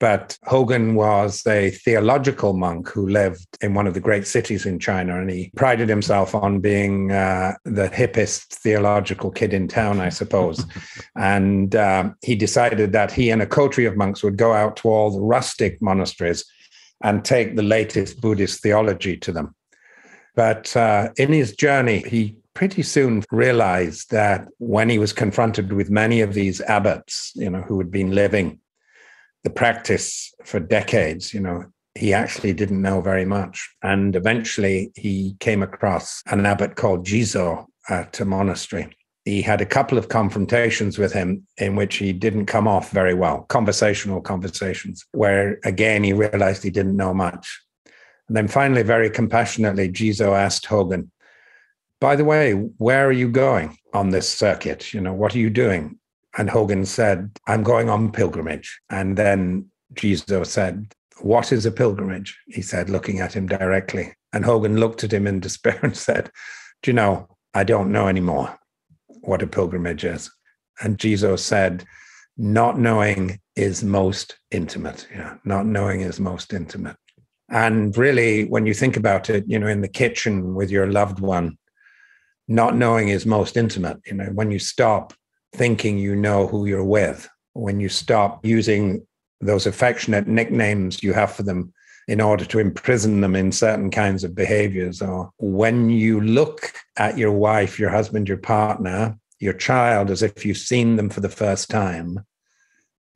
But Hogen was a theological monk who lived in one of the great cities in China, and he prided himself on being uh, the hippest theological kid in town, I suppose. and uh, he decided that he and a coterie of monks would go out to all the rustic monasteries and take the latest Buddhist theology to them. But uh, in his journey, he pretty soon realized that when he was confronted with many of these abbots, you know, who had been living the practice for decades, you know, he actually didn't know very much. And eventually he came across an abbot called Jizo at a monastery. He had a couple of confrontations with him in which he didn't come off very well, conversational conversations, where again he realized he didn't know much. And then finally, very compassionately, Jizo asked Hogen, by the way, where are you going on this circuit? You know, what are you doing? And Hogen said, I'm going on pilgrimage. And then Jizo said, What is a pilgrimage? He said, looking at him directly. And Hogen looked at him in despair and said, Do you know, I don't know anymore what a pilgrimage is. And Jizo said, Not knowing is most intimate. Yeah, not knowing is most intimate. And really, when you think about it, you know, in the kitchen with your loved one, not knowing is most intimate. You know, when you stop thinking you know who you're with, when you stop using those affectionate nicknames you have for them in order to imprison them in certain kinds of behaviors. Or when you look at your wife, your husband, your partner, your child as if you've seen them for the first time,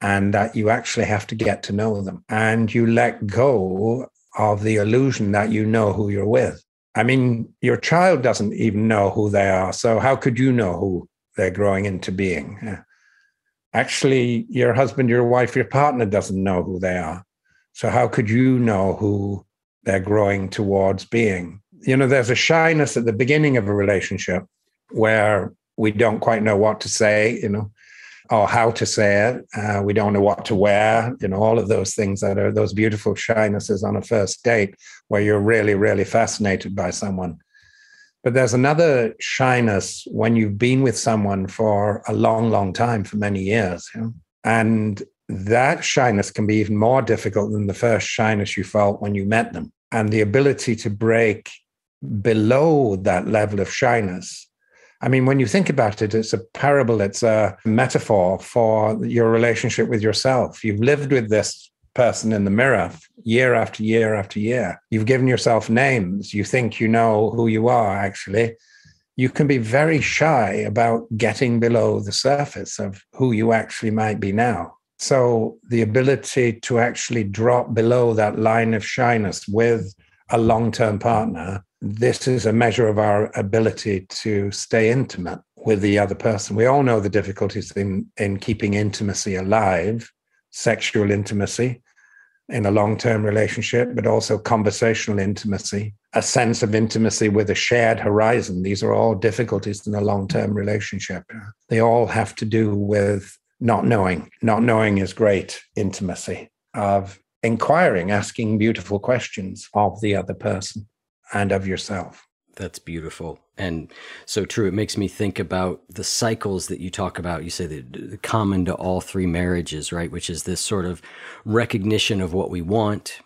and that you actually have to get to know them. And you let go of the illusion that you know who you're with. I mean, your child doesn't even know who they are. So, how could you know who they're growing into being? Uh, actually, your husband, your wife, your partner doesn't know who they are. So, how could you know who they're growing towards being? You know, there's a shyness at the beginning of a relationship where we don't quite know what to say, you know, or how to say it. Uh, we don't know what to wear, you know, all of those things that are those beautiful shynesses on a first date where you're really, really fascinated by someone. But there's another shyness when you've been with someone for a long, long time, for many years. You know? And that shyness can be even more difficult than the first shyness you felt when you met them. And the ability to break below that level of shyness. I mean, when you think about it, it's a parable, it's a metaphor for your relationship with yourself. You've lived with this person in the mirror year after year after year. You've given yourself names. You think you know who you are, actually. You can be very shy about getting below the surface of who you actually might be now. So the ability to actually drop below that line of shyness with a long term partner, this is a measure of our ability to stay intimate with the other person. We all know the difficulties in, in keeping intimacy alive, sexual intimacy in a long term relationship, but also conversational intimacy, a sense of intimacy with a shared horizon. These are all difficulties in a long term relationship. They all have to do with not knowing. Not knowing is great intimacy of inquiring, asking beautiful questions of the other person and of yourself.
That's beautiful and so true. It makes me think about the cycles that you talk about. You say that common to all three marriages, right? Which is this sort of recognition of what we want.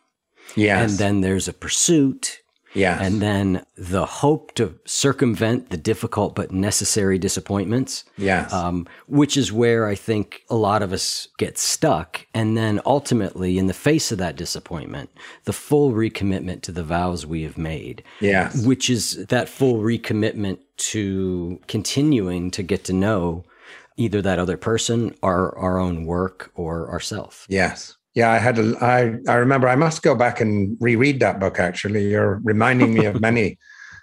Yes.
And then there's a pursuit
yeah.
And then the hope to circumvent the difficult but necessary disappointments.
Yes.
Um, which is where I think a lot of us get stuck. And then ultimately, in the face of that disappointment, the full recommitment to the vows we have made.
Yes.
Which is that full recommitment to continuing to get to know either that other person, our, our own work, or ourself.
Yes. Yeah, I had a, I, I remember I must go back and reread that book actually. You're reminding me of many,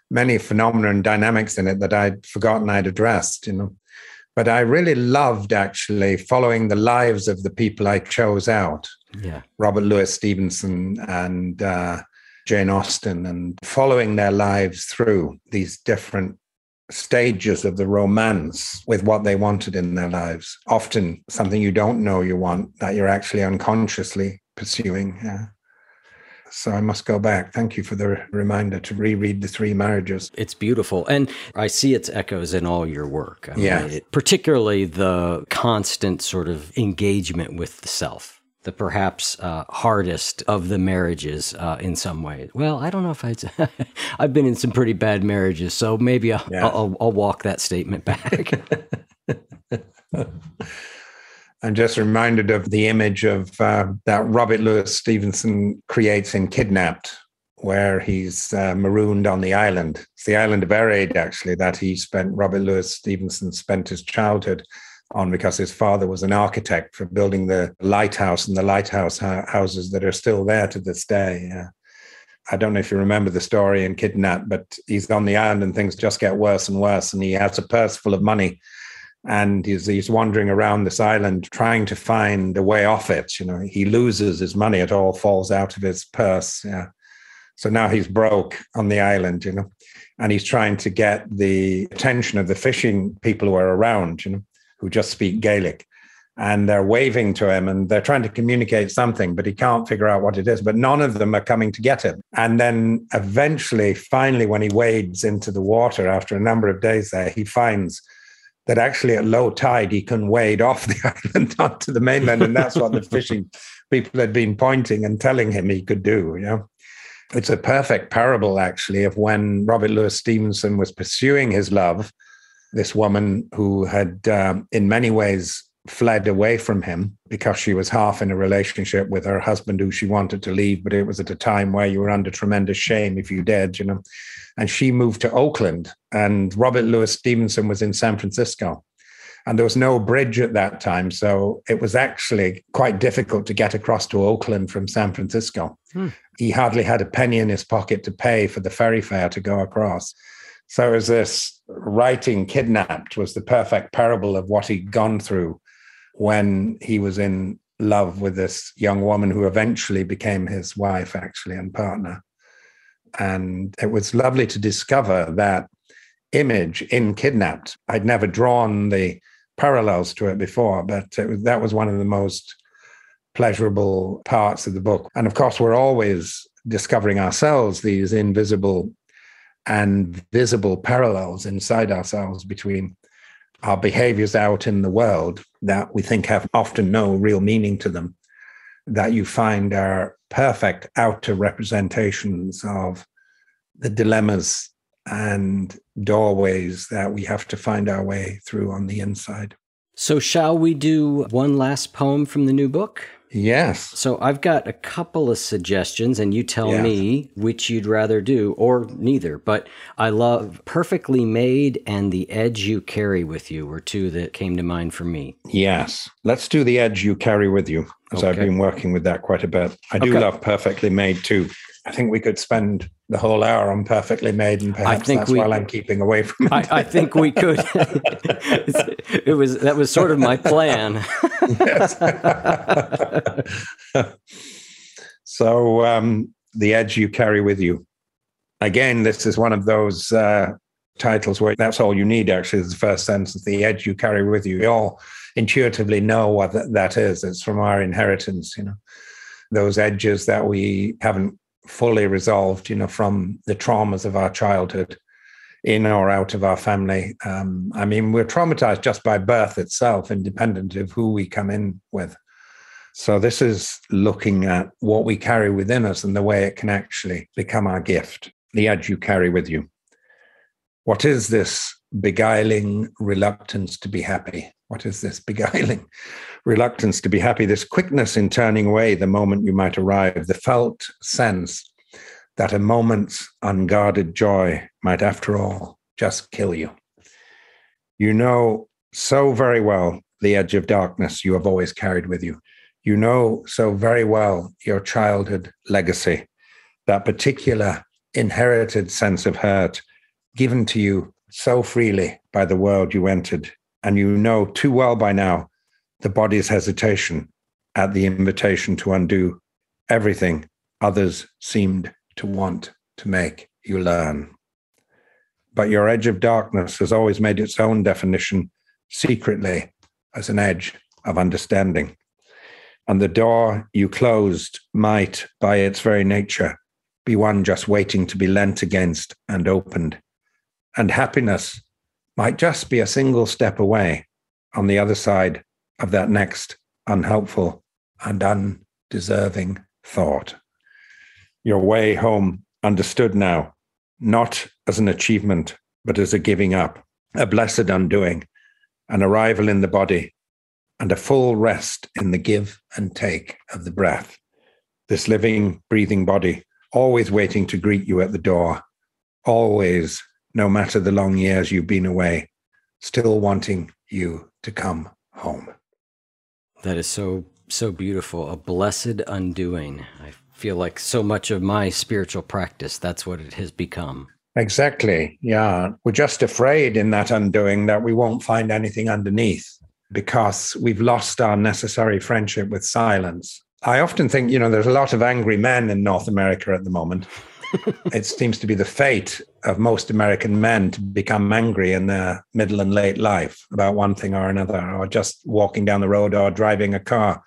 many phenomena and dynamics in it that I'd forgotten I'd addressed, you know. But I really loved actually following the lives of the people I chose out.
Yeah.
Robert Louis Stevenson and uh, Jane Austen and following their lives through these different stages of the romance with what they wanted in their lives. Often something you don't know you want that you're actually unconsciously pursuing. Yeah. So I must go back. Thank you for the reminder to reread the three marriages.
It's beautiful. And I see its echoes in all your work.
I mean, yeah.
It, particularly the constant sort of engagement with the self the perhaps uh, hardest of the marriages uh, in some ways. Well, I don't know if I'd. I've been in some pretty bad marriages, so maybe I'll, yeah. I'll, I'll walk that statement back.
I'm just reminded of the image of uh, that Robert Louis Stevenson creates in Kidnapped, where he's uh, marooned on the island. It's the island of Erraid, actually, that he spent, Robert Louis Stevenson spent his childhood on because his father was an architect for building the lighthouse and the lighthouse houses that are still there to this day. Yeah. I don't know if you remember the story in Kidnap, but he's on the island and things just get worse and worse. And he has a purse full of money and he's, he's wandering around this island trying to find a way off it. You know, he loses his money, it all falls out of his purse. Yeah. So now he's broke on the island, you know, and he's trying to get the attention of the fishing people who are around, you know who just speak Gaelic. And they're waving to him and they're trying to communicate something, but he can't figure out what it is. But none of them are coming to get him. And then eventually, finally, when he wades into the water after a number of days there, he finds that actually at low tide he can wade off the island onto the mainland. And that's what the fishing people had been pointing and telling him he could do. You know? It's a perfect parable, actually, of when Robert Louis Stevenson was pursuing his love this woman who had, um, in many ways, fled away from him because she was half in a relationship with her husband who she wanted to leave, but it was at a time where you were under tremendous shame if you did, you know. And she moved to Oakland, and Robert Louis Stevenson was in San Francisco. And there was no bridge at that time. So it was actually quite difficult to get across to Oakland from San Francisco. Hmm. He hardly had a penny in his pocket to pay for the ferry fare to go across. So was this writing kidnapped was the perfect parable of what he'd gone through when he was in love with this young woman who eventually became his wife, actually, and partner. And it was lovely to discover that image in Kidnapped. I'd never drawn the parallels to it before, but it was, that was one of the most pleasurable parts of the book. And of course, we're always discovering ourselves these invisible and visible parallels inside ourselves between our behaviors out in the world that we think have often no real meaning to them, that you find are perfect outer representations of the dilemmas and doorways that we have to find our way through on the inside.
So, shall we do one last poem from the new book?
Yes.
So I've got a couple of suggestions, and you tell yes. me which you'd rather do, or neither. But I love Perfectly Made and The Edge You Carry With You were two that came to mind for me.
Yes. Let's do The Edge You Carry With You, because okay. I've been working with that quite a bit. I do okay. love Perfectly Made too. I think we could spend the whole hour on perfectly made, and perhaps that's we, while I'm keeping away from it.
I, I think we could. it was that was sort of my plan.
so, um, the edge you carry with you. Again, this is one of those uh, titles where that's all you need. Actually, is the first sentence: the edge you carry with you. We all intuitively know what that is. It's from our inheritance, you know those edges that we haven't fully resolved, you know, from the traumas of our childhood in or out of our family. Um, I mean, we're traumatized just by birth itself, independent of who we come in with. So, this is looking at what we carry within us and the way it can actually become our gift, the edge you carry with you. What is this beguiling reluctance to be happy? What is this beguiling reluctance to be happy? This quickness in turning away the moment you might arrive, the felt sense that a moment's unguarded joy might, after all, just kill you. You know so very well the edge of darkness you have always carried with you. You know so very well your childhood legacy, that particular inherited sense of hurt given to you so freely by the world you entered and you know too well by now the body's hesitation at the invitation to undo everything others seemed to want to make you learn. But your edge of darkness has always made its own definition secretly as an edge of understanding. And the door you closed might, by its very nature, be one just waiting to be leant against and opened. And happiness might just be a single step away on the other side of that next unhelpful and undeserving thought. Your way home understood now, not as an achievement, but as a giving up, a blessed undoing, an arrival in the body, and a full rest in the give and take of the breath. This living, breathing body, always waiting to greet you at the door, always no matter the long years you've been away, still wanting you to come home.
That is so, so beautiful. A blessed undoing. I feel like so much of my spiritual practice, that's what it has become.
Exactly. Yeah. We're just afraid in that undoing that we won't find anything underneath because we've lost our necessary friendship with silence. I often think, you know, there's a lot of angry men in North America at the moment. It seems to be the fate of most American men to become angry in their middle and late life about one thing or another, or just walking down the road or driving a car.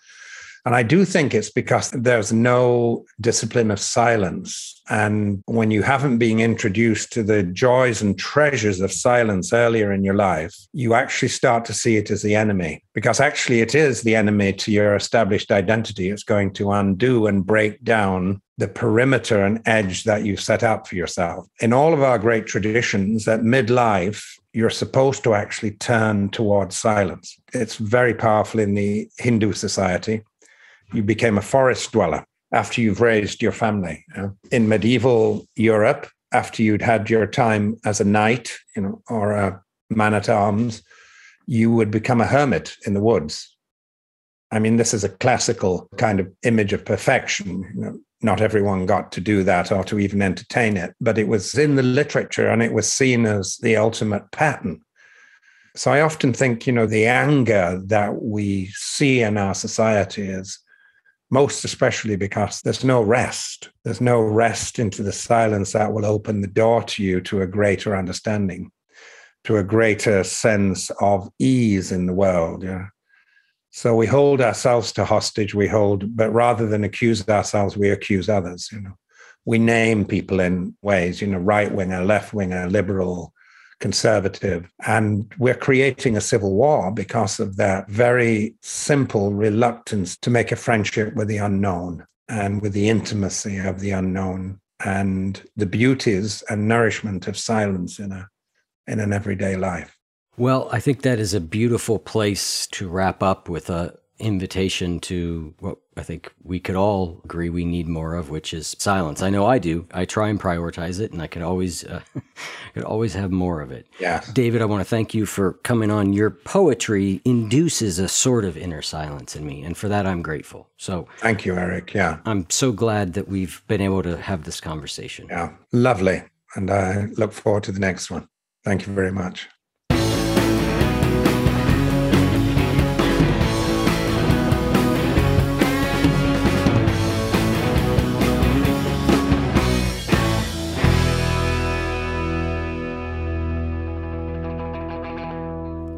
And I do think it's because there's no discipline of silence. And when you haven't been introduced to the joys and treasures of silence earlier in your life, you actually start to see it as the enemy, because actually it is the enemy to your established identity. It's going to undo and break down the perimeter and edge that you've set up for yourself. In all of our great traditions, at midlife, you're supposed to actually turn towards silence. It's very powerful in the Hindu society you became a forest dweller after you've raised your family. You know? In medieval Europe, after you'd had your time as a knight, you know, or a man at arms, you would become a hermit in the woods. I mean, this is a classical kind of image of perfection. You know, not everyone got to do that or to even entertain it, but it was in the literature and it was seen as the ultimate pattern. So I often think, you know, the anger that we see in our society is most especially because there's no rest. There's no rest into the silence that will open the door to you to a greater understanding, to a greater sense of ease in the world. Yeah. So we hold ourselves to hostage, we hold, but rather than accuse ourselves, we accuse others, you know. We name people in ways, you know, right winger, left winger, liberal, conservative. And we're creating a civil war because of that very simple reluctance to make a friendship with the unknown and with the intimacy of the unknown and the beauties and nourishment of silence in a in an everyday life.
Well, I think that is a beautiful place to wrap up with a invitation to what I think we could all agree we need more of, which is silence. I know I do. I try and prioritize it, and I could always, uh, could always have more of it.
Yeah,
David, I want to thank you for coming on. Your poetry induces a sort of inner silence in me, and for that I'm grateful. So,
thank you, Eric. Yeah,
I'm so glad that we've been able to have this conversation.
Yeah, lovely, and I look forward to the next one. Thank you very much.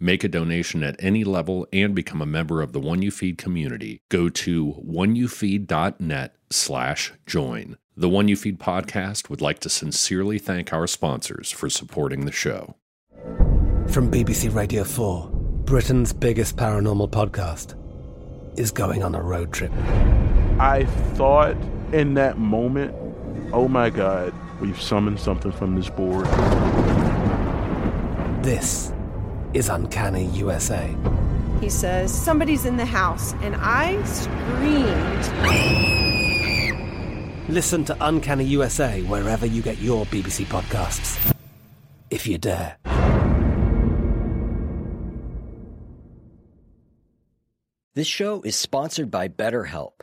Make a donation at any level and become a member of the One You Feed community. Go to oneyoufeed.net slash join. The One You Feed podcast would like to sincerely thank our sponsors for supporting the show.
From BBC Radio 4, Britain's biggest paranormal podcast is going on a road trip.
I thought in that moment, oh my God, we've summoned something from this board.
This is Uncanny USA.
He says, Somebody's in the house, and I screamed.
Listen to Uncanny USA wherever you get your BBC podcasts, if you dare.
This show is sponsored by BetterHelp.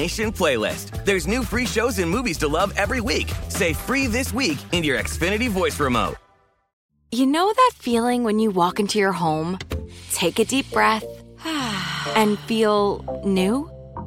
Nation playlist. There's new free shows and movies to love every week. Say free this week in your Xfinity voice remote.
You know that feeling when you walk into your home, take a deep breath, and feel new?